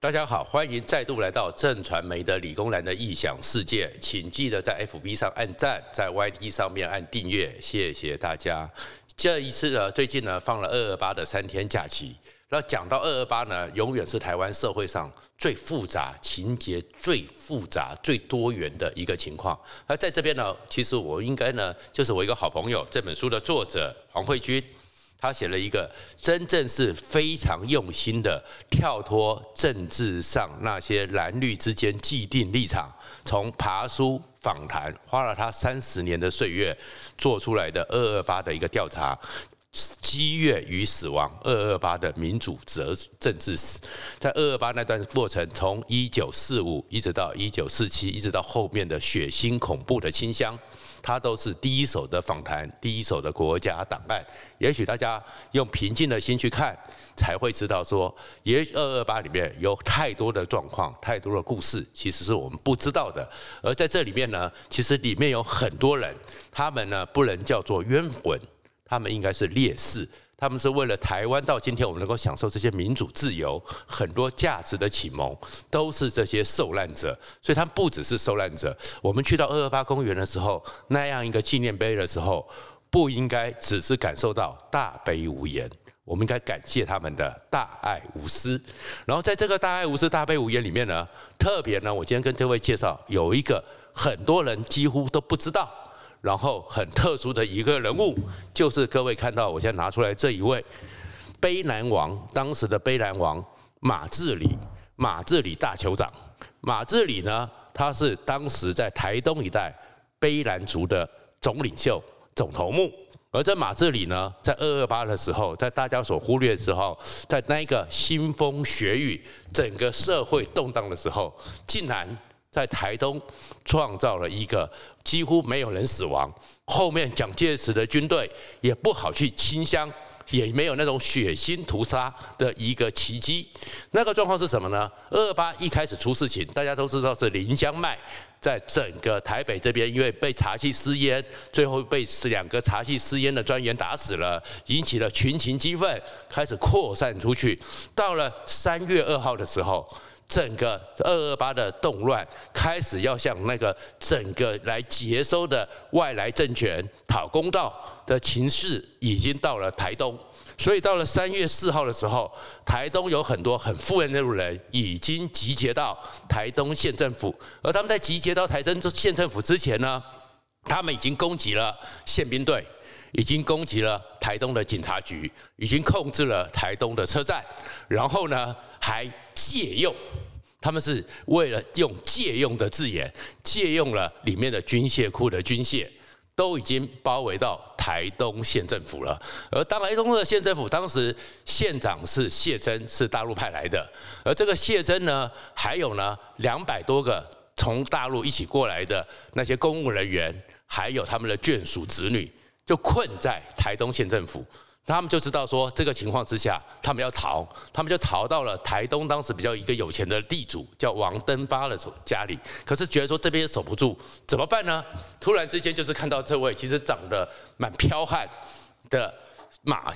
大家好，欢迎再度来到正传媒的理工男的异想世界，请记得在 FB 上按赞，在 YT 上面按订阅，谢谢大家。这一次呢，最近呢放了二二八的三天假期，那讲到二二八呢，永远是台湾社会上最复杂、情节最复杂、最多元的一个情况。而在这边呢，其实我应该呢，就是我一个好朋友，这本书的作者黄慧君。他写了一个真正是非常用心的跳脱政治上那些蓝绿之间既定立场，从爬书访谈花了他三十年的岁月做出来的二二八的一个调查，激越与死亡二二八的民主责政治史，在二二八那段过程，从一九四五一直到一九四七，一直到后面的血腥恐怖的清乡。他都是第一手的访谈，第一手的国家档案。也许大家用平静的心去看，才会知道说，也许二二八里面有太多的状况，太多的故事，其实是我们不知道的。而在这里面呢，其实里面有很多人，他们呢不能叫做冤魂，他们应该是烈士。他们是为了台湾到今天我们能够享受这些民主自由很多价值的启蒙，都是这些受难者。所以他们不只是受难者。我们去到二二八公园的时候，那样一个纪念碑的时候，不应该只是感受到大悲无言，我们应该感谢他们的大爱无私。然后在这个大爱无私、大悲无言里面呢，特别呢，我今天跟这位介绍有一个很多人几乎都不知道。然后很特殊的一个人物，就是各位看到我现在拿出来这一位，卑南王，当时的卑南王马志里，马志里大酋长。马志里呢，他是当时在台东一带卑南族的总领袖、总头目。而这马志里呢，在二二八的时候，在大家所忽略的时候，在那个腥风血雨、整个社会动荡的时候，竟然。在台东创造了一个几乎没有人死亡，后面蒋介石的军队也不好去清乡，也没有那种血腥屠杀的一个奇迹。那个状况是什么呢？二八一开始出事情，大家都知道是林江迈在整个台北这边，因为被查缉私烟，最后被两个查缉私烟的专员打死了，引起了群情激愤，开始扩散出去。到了三月二号的时候。整个二二八的动乱开始要向那个整个来接收的外来政权讨公道的情势，已经到了台东，所以到了三月四号的时候，台东有很多很富有的人已经集结到台东县政府，而他们在集结到台东县政府之前呢，他们已经攻击了宪兵队。已经攻击了台东的警察局，已经控制了台东的车站，然后呢，还借用，他们是为了用借用的字眼，借用了里面的军械库的军械，都已经包围到台东县政府了。而当台东的县政府，当时县长是谢珍，是大陆派来的，而这个谢珍呢，还有呢两百多个从大陆一起过来的那些公务人员，还有他们的眷属子女。就困在台东县政府，他们就知道说这个情况之下，他们要逃，他们就逃到了台东当时比较一个有钱的地主叫王登发的家里。可是觉得说这边守不住，怎么办呢？突然之间就是看到这位其实长得蛮彪悍的马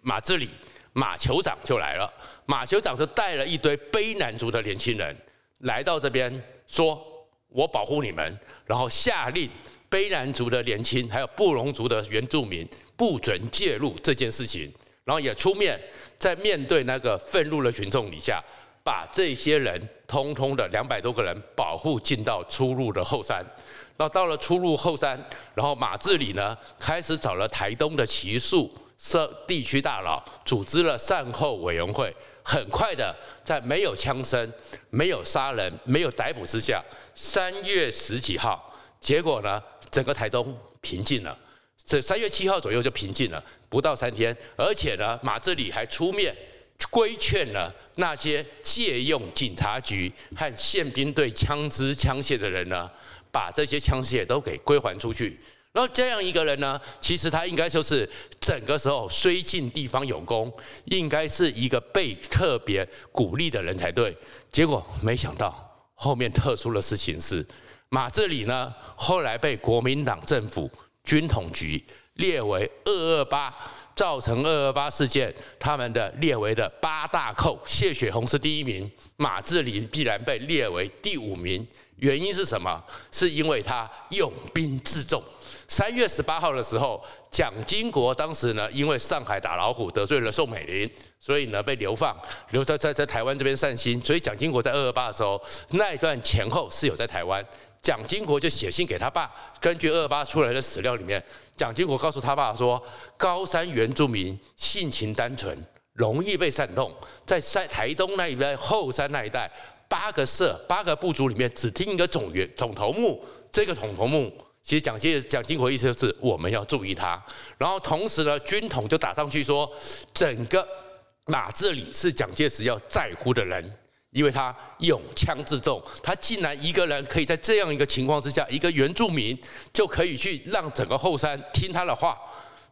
马志里马酋长就来了，马酋长就带了一堆卑南族的年轻人来到这边，说我保护你们，然后下令。卑南族的年轻，还有布农族的原住民，不准介入这件事情，然后也出面在面对那个愤怒的群众底下，把这些人通通的两百多个人保护进到出入的后山。然后到了出入后山，然后马志里呢开始找了台东的圻树社地区大佬，组织了善后委员会。很快的，在没有枪声、没有杀人、没有逮捕之下，三月十几号，结果呢？整个台东平静了，这三月七号左右就平静了，不到三天，而且呢，马志里还出面规劝了那些借用警察局和宪兵队枪支枪械的人呢，把这些枪械都给归还出去。然后这样一个人呢，其实他应该就是整个时候虽尽地方有功，应该是一个被特别鼓励的人才对。结果没想到后面特殊的事情是。马志里呢，后来被国民党政府军统局列为二二八造成二二八事件，他们的列为的八大寇，谢雪红是第一名，马志里必然被列为第五名。原因是什么？是因为他用兵自重。三月十八号的时候，蒋经国当时呢，因为上海打老虎得罪了宋美龄，所以呢被流放，留在在在台湾这边散心。所以蒋经国在二二八的时候，那一段前后是有在台湾。蒋经国就写信给他爸，根据二二八出来的史料里面，蒋经国告诉他爸说，高山原住民性情单纯，容易被煽动，在山台东那一边后山那一带。八个社、八个部族里面，只听一个总员总头目。这个总头目，其实蒋介蒋经国意思就是我们要注意他。然后同时呢，军统就打上去说，整个马志里是蒋介石要在乎的人，因为他拥枪自重。他竟然一个人可以在这样一个情况之下，一个原住民就可以去让整个后山听他的话。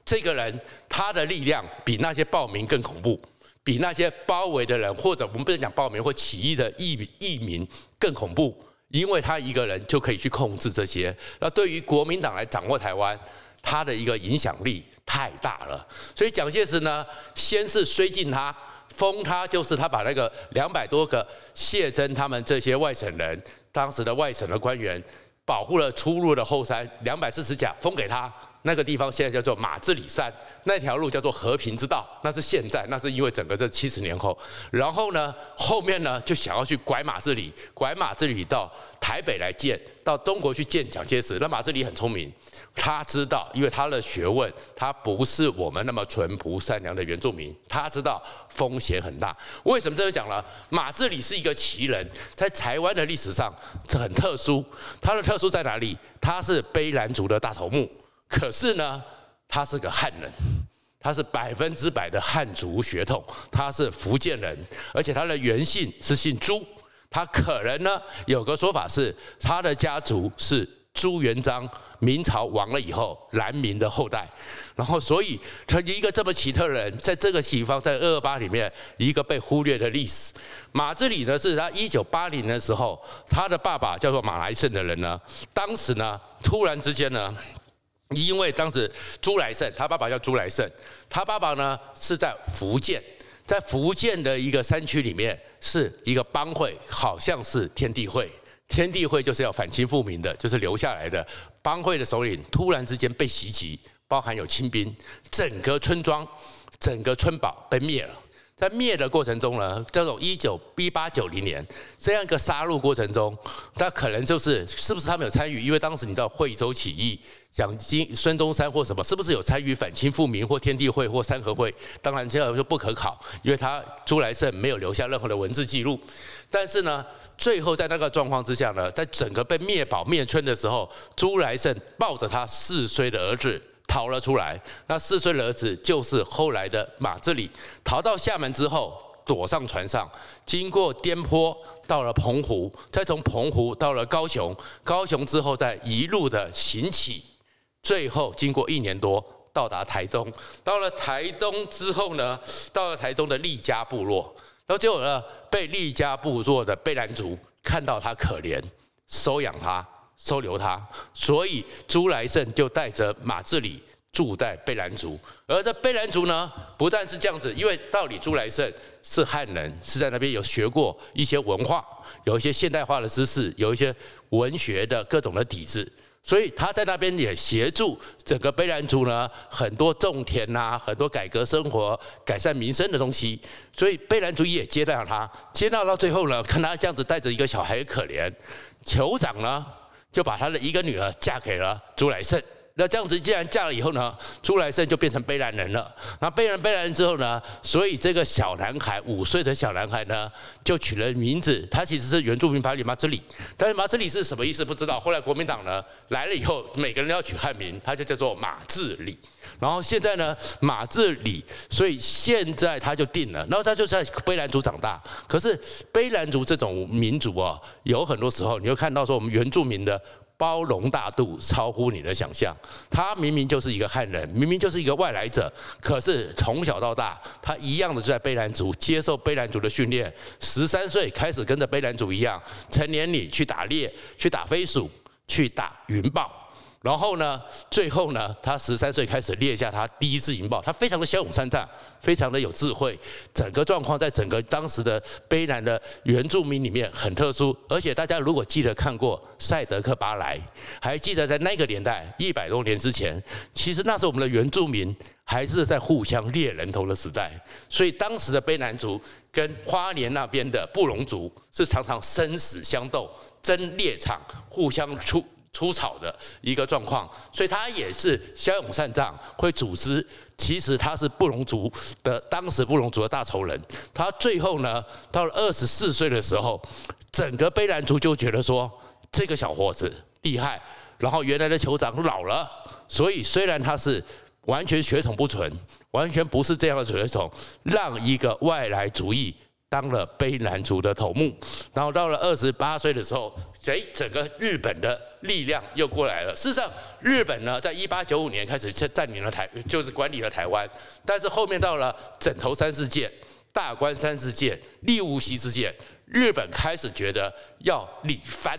这个人他的力量比那些暴民更恐怖。比那些包围的人，或者我们不能讲暴民或起义的义义民更恐怖，因为他一个人就可以去控制这些。那对于国民党来掌握台湾，他的一个影响力太大了。所以蒋介石呢，先是绥靖他，封他，就是他把那个两百多个谢珍他们这些外省人，当时的外省的官员，保护了出入的后山两百四十甲，封给他。那个地方现在叫做马志里山，那条路叫做和平之道，那是现在，那是因为整个这七十年后，然后呢，后面呢就想要去拐马志里，拐马志里到台北来见，到中国去见蒋介石。那马志里很聪明，他知道，因为他的学问，他不是我们那么淳朴善良的原住民，他知道风险很大。为什么这样讲呢？马志里是一个奇人，在台湾的历史上这很特殊，他的特殊在哪里？他是卑兰族的大头目。可是呢，他是个汉人，他是百分之百的汉族血统，他是福建人，而且他的原姓是姓朱。他可能呢，有个说法是，他的家族是朱元璋明朝亡了以后南明的后代。然后，所以他一个这么奇特的人，在这个地方，在二二八里面一个被忽略的历史。马志里呢，是他一九八零的时候，他的爸爸叫做马来胜的人呢，当时呢，突然之间呢。因为当时朱来胜，他爸爸叫朱来胜，他爸爸呢是在福建，在福建的一个山区里面是一个帮会，好像是天地会，天地会就是要反清复明的，就是留下来的帮会的首领，突然之间被袭击，包含有清兵，整个村庄、整个村堡被灭了。在灭的过程中呢，这种一九一八九零年这样一个杀戮过程中，他可能就是是不是他们有参与？因为当时你知道惠州起义，蒋经孙中山或什么，是不是有参与反清复明或天地会或三合会？当然这样就不可考，因为他朱来胜没有留下任何的文字记录。但是呢，最后在那个状况之下呢，在整个被灭堡灭村的时候，朱来胜抱着他四岁的儿子。逃了出来，那四岁的儿子就是后来的马志里。逃到厦门之后，躲上船上，经过颠簸到了澎湖，再从澎湖到了高雄，高雄之后再一路的行启，最后经过一年多到达台东。到了台东之后呢，到了台东的利家部落，然后结果呢，被利家部落的卑兰族看到他可怜，收养他。收留他，所以朱来胜就带着马志里住在卑兰族。而这卑兰族呢，不但是这样子，因为到底朱来胜是汉人，是在那边有学过一些文化，有一些现代化的知识，有一些文学的各种的底子，所以他在那边也协助整个卑兰族呢，很多种田呐，很多改革生活、改善民生的东西。所以卑兰族也接待了他，接待到最后呢，看他这样子带着一个小孩可怜，酋长呢。就把他的一个女儿嫁给了朱来胜。那这样子既然嫁了以后呢，朱来生就变成卑兰人了。那卑兰卑兰人之后呢，所以这个小男孩五岁的小男孩呢，就取了名字。他其实是原住民法里马志里，但是马志里是什么意思不知道。后来国民党呢来了以后，每个人都要取汉名，他就叫做马志里。然后现在呢，马志里，所以现在他就定了。然后他就在卑兰族长大。可是卑兰族这种民族啊，有很多时候你会看到说，我们原住民的。包容大度超乎你的想象，他明明就是一个汉人，明明就是一个外来者，可是从小到大，他一样的就在卑兰族接受卑兰族的训练，十三岁开始跟着卑兰族一样，成年里去打猎，去打飞鼠，去打云豹，然后呢，最后呢，他十三岁开始列下他第一次引爆，他非常的骁勇善战，非常的有智慧。整个状况在整个当时的卑南的原住民里面很特殊，而且大家如果记得看过赛德克巴莱，还记得在那个年代一百多年之前，其实那时候我们的原住民还是在互相猎人头的时代，所以当时的卑南族跟花莲那边的布农族是常常生死相斗，争猎场，互相出。出草的一个状况，所以他也是骁勇善战，会组织。其实他是布隆族的，当时布隆族的大仇人。他最后呢，到了二十四岁的时候，整个卑南族就觉得说，这个小伙子厉害。然后原来的酋长老了，所以虽然他是完全血统不纯，完全不是这样的血统，让一个外来族裔。当了卑南族的头目，然后到了二十八岁的时候，诶，整个日本的力量又过来了。事实上，日本呢，在一八九五年开始占领了台，就是管理了台湾。但是后面到了枕头三事件、大关三事件、立雾溪事件，日本开始觉得要理番，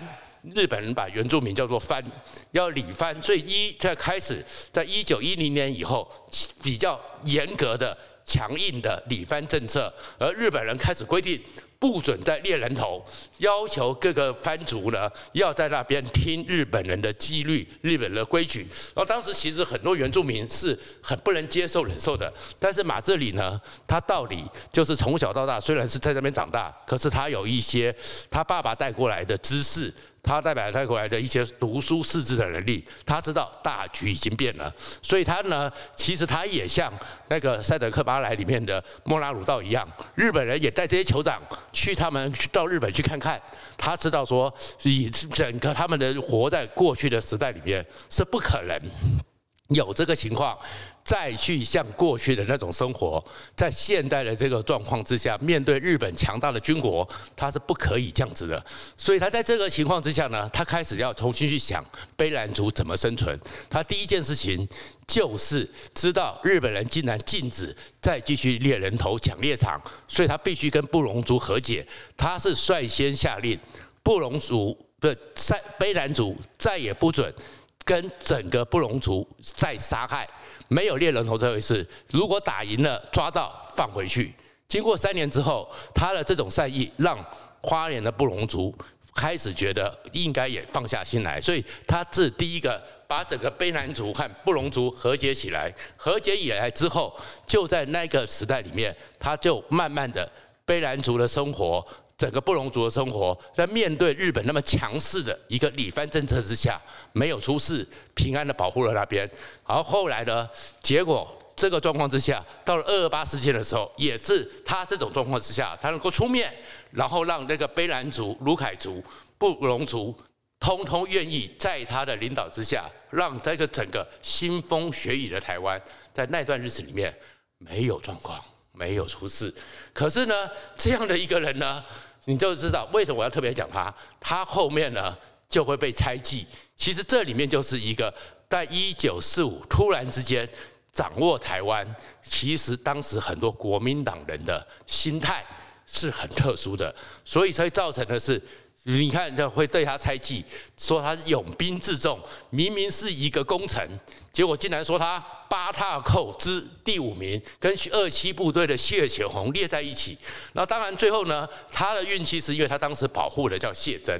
日本人把原住民叫做番，要理番。所以一在开始，在一九一零年以后，比较严格的。强硬的理番政策，而日本人开始规定不准再猎人头，要求各个番族呢要在那边听日本人的纪律、日本的规矩。然后当时其实很多原住民是很不能接受、忍受的。但是马志里呢，他到底就是从小到大虽然是在那边长大，可是他有一些他爸爸带过来的知识。他代表带过来的一些读书识字的能力，他知道大局已经变了，所以他呢，其实他也像那个赛德克巴莱里面的莫拉鲁道一样，日本人也带这些酋长去他们去到日本去看看，他知道说，以整个他们的活在过去的时代里面是不可能有这个情况。再去像过去的那种生活，在现代的这个状况之下，面对日本强大的军国，他是不可以这样子的。所以他在这个情况之下呢，他开始要重新去想卑南族怎么生存。他第一件事情就是知道日本人竟然禁止再继续猎人头抢猎场，所以他必须跟布隆族和解。他是率先下令，布隆族的在卑南族再也不准跟整个布隆族再杀害。没有猎人头这回事，如果打赢了抓到放回去。经过三年之后，他的这种善意让花莲的布农族开始觉得应该也放下心来，所以他是第一个把整个卑南族和布农族和解起来。和解以来之后，就在那个时代里面，他就慢慢的卑南族的生活。整个布农族的生活，在面对日本那么强势的一个里番政策之下，没有出事，平安的保护了那边。而后来呢，结果这个状况之下，到了二二八事件的时候，也是他这种状况之下，他能够出面，然后让那个卑南族、鲁凯族、布农族，通通愿意在他的领导之下，让这个整个腥风血雨的台湾，在那段日子里面没有状况，没有出事。可是呢，这样的一个人呢，你就知道为什么我要特别讲他，他后面呢就会被猜忌。其实这里面就是一个在一九四五突然之间掌握台湾，其实当时很多国民党人的心态是很特殊的，所以才造成的是。你看，就会对他猜忌，说他拥兵自重，明明是一个功臣，结果竟然说他八大寇之第五名，跟二七部队的谢雪红列在一起。那当然最后呢，他的运气是因为他当时保护的叫谢珍，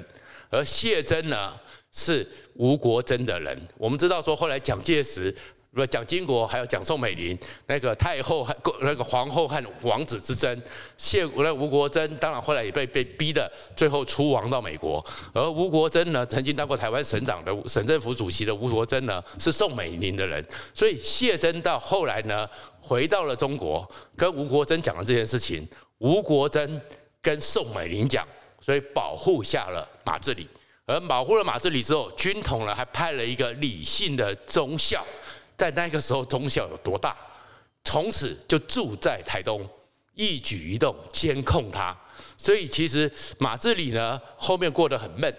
而谢珍呢是吴国楨的人。我们知道说后来蒋介石。不，蒋经国还有蒋宋美龄，那个太后和那个皇后和王子之争，谢那吴国楨当然后来也被被逼的，最后出亡到美国。而吴国楨呢，曾经当过台湾省长的省政府主席的吴国楨呢，是宋美龄的人。所以谢珍到后来呢，回到了中国，跟吴国楨讲了这件事情。吴国楨跟宋美龄讲，所以保护下了马志里。而保护了马志里之后，军统呢还派了一个李姓的中校。在那个时候，忠孝有多大？从此就住在台东，一举一动监控他。所以其实马志里呢，后面过得很闷，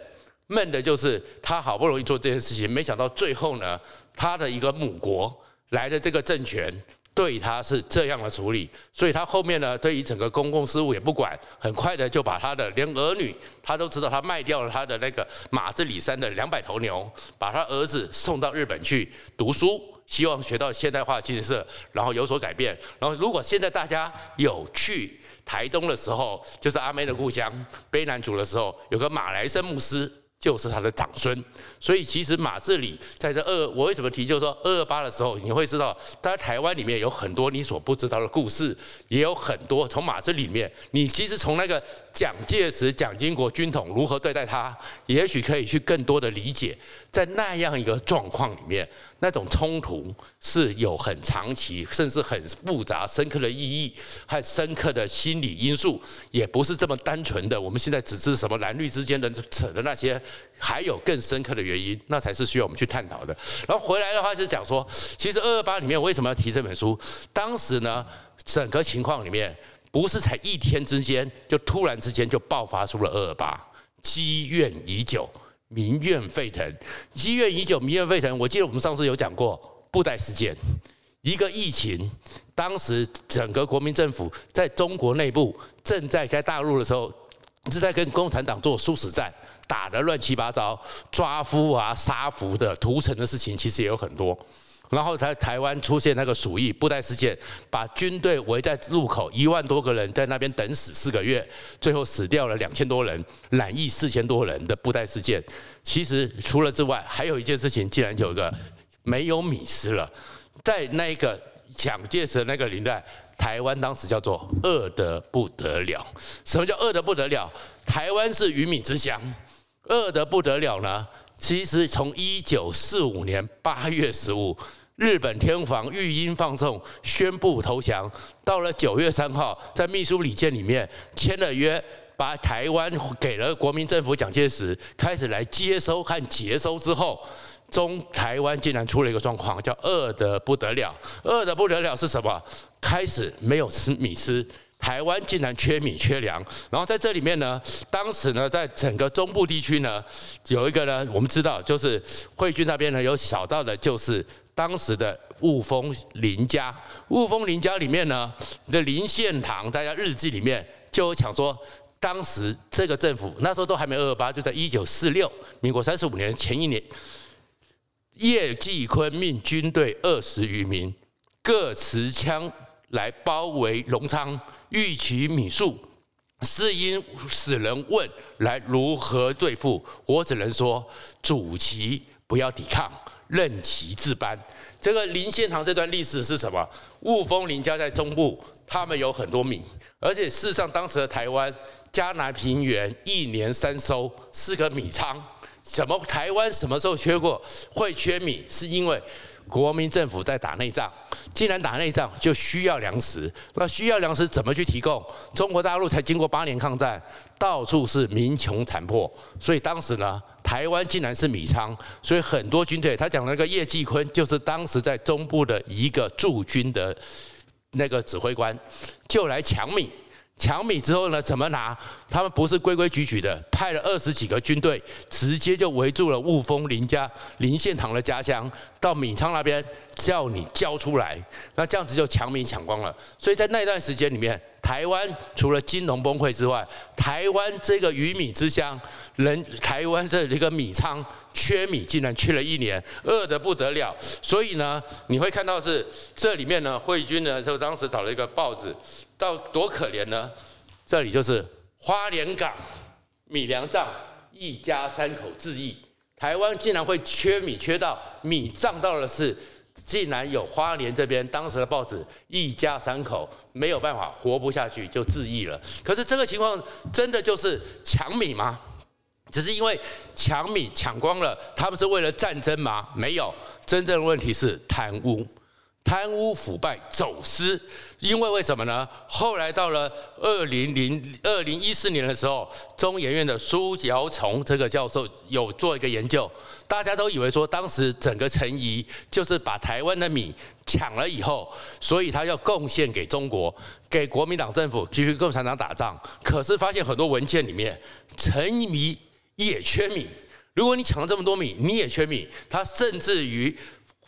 闷的就是他好不容易做这件事情，没想到最后呢，他的一个母国来的这个政权，对他是这样的处理，所以他后面呢，对于整个公共事务也不管，很快的就把他的连儿女，他都知道他卖掉了他的那个马自里山的两百头牛，把他儿子送到日本去读书，希望学到现代化建设，然后有所改变。然后如果现在大家有去台东的时候，就是阿妹的故乡卑南族的时候，有个马来森牧师。就是他的长孙，所以其实马自里在这二，我为什么提，就是说二二八的时候，你会知道，在台湾里面有很多你所不知道的故事，也有很多从马自里里面，你其实从那个蒋介石、蒋经国军统如何对待他，也许可以去更多的理解，在那样一个状况里面。那种冲突是有很长期，甚至很复杂、深刻的意义和深刻的心理因素，也不是这么单纯的。我们现在只是什么蓝绿之间的扯的那些，还有更深刻的原因，那才是需要我们去探讨的。然后回来的话，就讲说，其实二二八里面为什么要提这本书？当时呢，整个情况里面不是才一天之间就突然之间就爆发出了二二八，积怨已久。民怨沸腾，积怨已久，民怨沸腾。我记得我们上次有讲过布袋事件，一个疫情，当时整个国民政府在中国内部正在在大陆的时候，是在跟共产党做殊死战，打得乱七八糟，抓夫啊、杀俘的屠城的事情，其实也有很多。然后在台湾出现那个鼠疫布袋事件，把军队围在路口，一万多个人在那边等死四个月，最后死掉了两千多人，染疫四千多人的布袋事件。其实除了之外，还有一件事情，竟然有一个没有米吃了。在那个蒋介石那个年代，台湾当时叫做饿得不得了。什么叫饿得不得了？台湾是鱼米之乡，饿得不得了呢？其实从一九四五年八月十五。日本天皇御音放送，宣布投降。到了九月三号，在密苏里舰里面签了约，把台湾给了国民政府蒋介石，开始来接收和接收之后，中台湾竟然出了一个状况，叫饿得不得了。饿得不得了是什么？开始没有吃米吃。台湾竟然缺米缺粮，然后在这里面呢，当时呢，在整个中部地区呢，有一个呢，我们知道就是惠军那边呢，有小到的，就是当时的雾峰林家，雾峰林家里面呢的林献堂，大家日记里面就有讲说，当时这个政府那时候都还没二二八，就在一九四六，民国三十五年前一年，叶继坤命军队二十余名，各持枪来包围隆昌。欲取米粟，是因使人问来如何对付？我只能说，主其不要抵抗，任其自搬。这个林献堂这段历史是什么？雾峰林家在中部，他们有很多米，而且事实上当时的台湾嘉南平原一年三收，是个米仓。什么台湾什么时候缺过？会缺米，是因为。国民政府在打内战，既然打内战，就需要粮食。那需要粮食怎么去提供？中国大陆才经过八年抗战，到处是民穷残破，所以当时呢，台湾竟然是米仓，所以很多军队，他讲的那个叶继坤，就是当时在中部的一个驻军的那个指挥官，就来抢米。抢米之后呢，怎么拿？他们不是规规矩矩的，派了二十几个军队，直接就围住了雾峰林家林献堂的家乡，到米仓那边叫你交出来。那这样子就抢米抢光了。所以在那段时间里面，台湾除了金融崩溃之外，台湾这个鱼米之乡，人台湾这一个米仓缺米，竟然缺了一年，饿得不得了。所以呢，你会看到是这里面呢，惠军呢就当时找了一个报纸。到多可怜呢？这里就是花莲港米粮涨，一家三口致意。台湾竟然会缺米，缺到米涨到了是，竟然有花莲这边当时的报纸，一家三口没有办法活不下去，就致意了。可是这个情况真的就是抢米吗？只是因为抢米抢光了，他们是为了战争吗？没有，真正的问题是贪污。贪污腐败走私，因为为什么呢？后来到了二零零二零一四年的时候，中研院的苏尧崇这个教授有做一个研究，大家都以为说当时整个陈仪就是把台湾的米抢了以后，所以他要贡献给中国，给国民党政府继续共产党打仗。可是发现很多文件里面，陈仪也缺米。如果你抢了这么多米，你也缺米。他甚至于。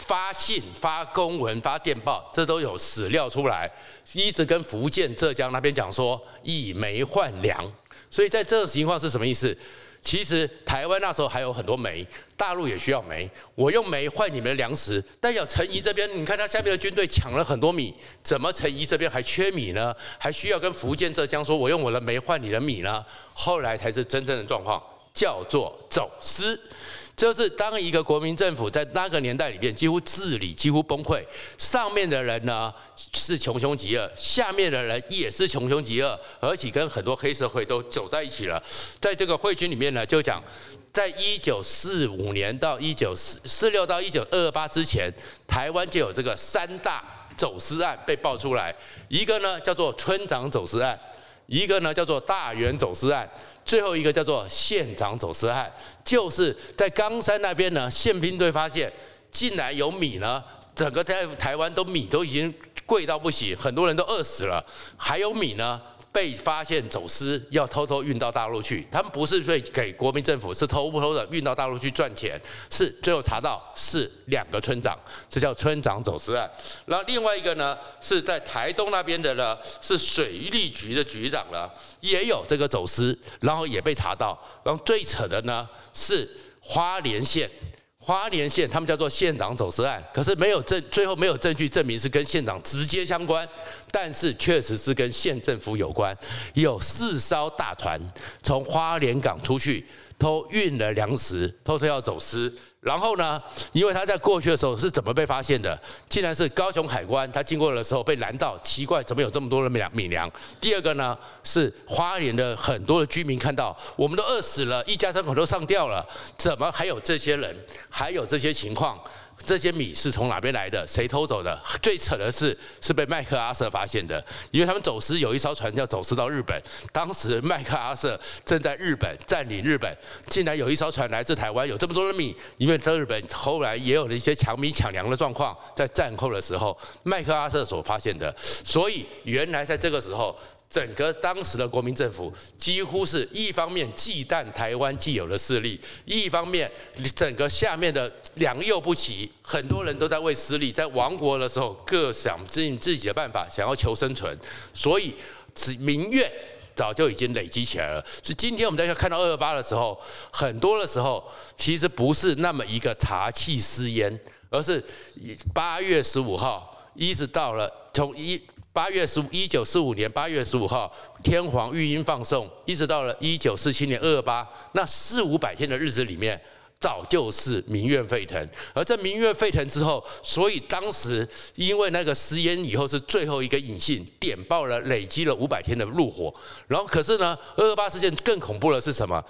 发信、发公文、发电报，这都有史料出来，一直跟福建、浙江那边讲说以煤换粮。所以在这种情况是什么意思？其实台湾那时候还有很多煤，大陆也需要煤。我用煤换你们的粮食，但要陈仪这边，你看他下面的军队抢了很多米，怎么陈仪这边还缺米呢？还需要跟福建、浙江说，我用我的煤换你的米呢？后来才是真正的状况，叫做走私。就是当一个国民政府在那个年代里面几乎治理几乎崩溃，上面的人呢是穷凶极恶，下面的人也是穷凶极恶，而且跟很多黑社会都走在一起了。在这个会军里面呢，就讲，在一九四五年到一九四四六到一九二八之前，台湾就有这个三大走私案被爆出来，一个呢叫做村长走私案，一个呢叫做大元走私案。最后一个叫做县长走私案，就是在冈山那边呢，宪兵队发现竟然有米呢，整个在台湾都米都已经贵到不行，很多人都饿死了，还有米呢。被发现走私，要偷偷运到大陆去。他们不是会给国民政府，是偷不偷的运到大陆去赚钱。是最后查到是两个村长，这叫村长走私案。然后另外一个呢，是在台东那边的呢，是水利局的局长了，也有这个走私，然后也被查到。然后最扯的呢是花莲县。花莲县，他们叫做县长走私案，可是没有证，最后没有证据证明是跟县长直接相关，但是确实是跟县政府有关，有四艘大船从花莲港出去。偷运了粮食，偷偷要走私，然后呢，因为他在过去的时候是怎么被发现的？竟然是高雄海关，他经过的时候被拦到，奇怪，怎么有这么多的米粮？米粮。第二个呢，是花莲的很多的居民看到，我们都饿死了，一家三口都上吊了，怎么还有这些人，还有这些情况？这些米是从哪边来的？谁偷走的？最扯的是，是被麦克阿瑟发现的，因为他们走私有一艘船要走私到日本，当时麦克阿瑟正在日本占领日本，竟然有一艘船来自台湾，有这么多的米，因为在日本后来也有了一些抢米抢粮的状况，在战后的时候，麦克阿瑟所发现的，所以原来在这个时候。整个当时的国民政府几乎是一方面忌惮台湾既有的势力，一方面整个下面的良莠不齐，很多人都在为私利，在亡国的时候各想尽自己的办法，想要求生存，所以民怨早就已经累积起来了。所以今天我们大家看到二二八的时候，很多的时候其实不是那么一个茶气私烟，而是八月十五号一直到了从一。八月十五，一九四五年八月十五号，天皇御音放送，一直到了一九四七年二二八，那四五百天的日子里面，早就是民怨沸腾。而在民怨沸腾之后，所以当时因为那个食烟以后是最后一个引信，点爆了，累积了五百天的怒火。然后可是呢，二二八事件更恐怖的是什么？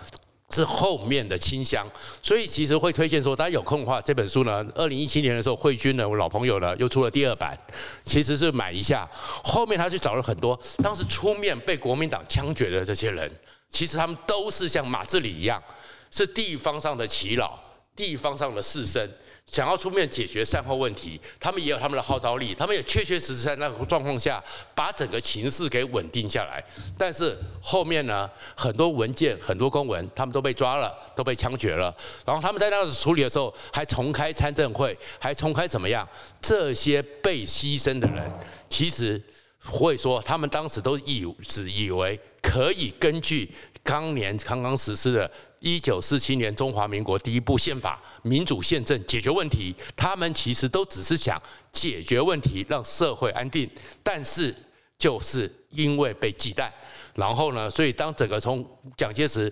是后面的清香，所以其实会推荐说，大家有空的话，这本书呢，二零一七年的时候，慧君呢，我老朋友呢，又出了第二版，其实是买一下。后面他去找了很多当时出面被国民党枪决的这些人，其实他们都是像马志里一样，是地方上的耆老，地方上的士绅。想要出面解决善后问题，他们也有他们的号召力，他们也确确实实在那个状况下把整个情势给稳定下来。但是后面呢，很多文件、很多公文，他们都被抓了，都被枪决了。然后他们在那时处理的时候，还重开参政会，还重开怎么样？这些被牺牲的人，其实会说，他们当时都以只以为可以根据当年刚刚实施的。一九四七年中华民国第一部宪法，民主宪政解决问题，他们其实都只是想解决问题，让社会安定。但是就是因为被忌惮，然后呢，所以当整个从蒋介石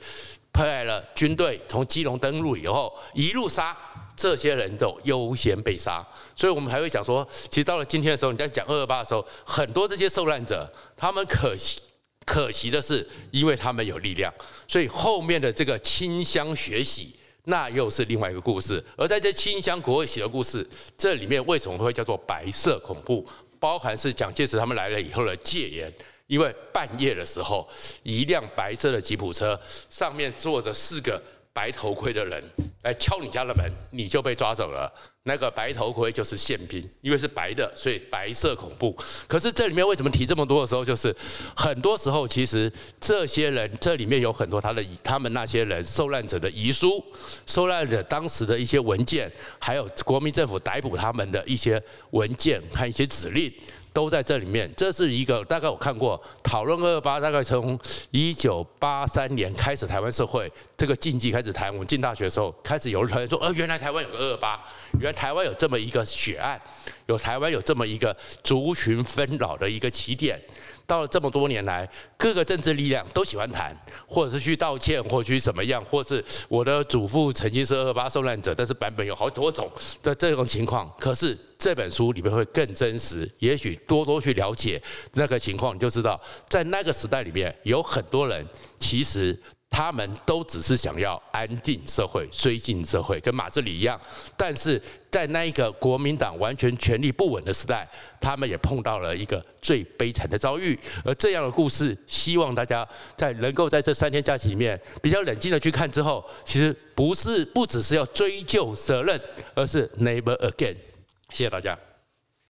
派来了军队从基隆登陆以后，一路杀这些人都优先被杀。所以我们还会讲说，其实到了今天的时候，你在讲二二八的时候，很多这些受难者，他们可惜。可惜的是，因为他们有力量，所以后面的这个清乡血洗，那又是另外一个故事。而在这清乡国喜的故事，这里面为什么会叫做白色恐怖？包含是蒋介石他们来了以后的戒严，因为半夜的时候，一辆白色的吉普车上面坐着四个白头盔的人，来敲你家的门，你就被抓走了。那个白头盔就是宪兵，因为是白的，所以白色恐怖。可是这里面为什么提这么多的时候，就是很多时候其实这些人这里面有很多他的他们那些人受难者的遗书，受难者当时的一些文件，还有国民政府逮捕他们的一些文件和一些指令。都在这里面，这是一个大概我看过讨论二二八，大概从一九八三年开始，台湾社会这个禁忌开始谈。我进大学的时候，开始有人说，呃，原来台湾有个二二八，原来台湾有这么一个血案，有台湾有这么一个族群纷扰的一个起点。到了这么多年来，各个政治力量都喜欢谈，或者是去道歉，或者去什么样，或是我的祖父曾经是二二八受难者，但是版本有好多种的这种情况。可是这本书里面会更真实，也许多多去了解那个情况，你就知道在那个时代里面有很多人其实。他们都只是想要安定社会、绥靖社会，跟马志里一样。但是在那一个国民党完全权力不稳的时代，他们也碰到了一个最悲惨的遭遇。而这样的故事，希望大家在能够在这三天假期里面比较冷静的去看之后，其实不是不只是要追究责任，而是 never again。谢谢大家。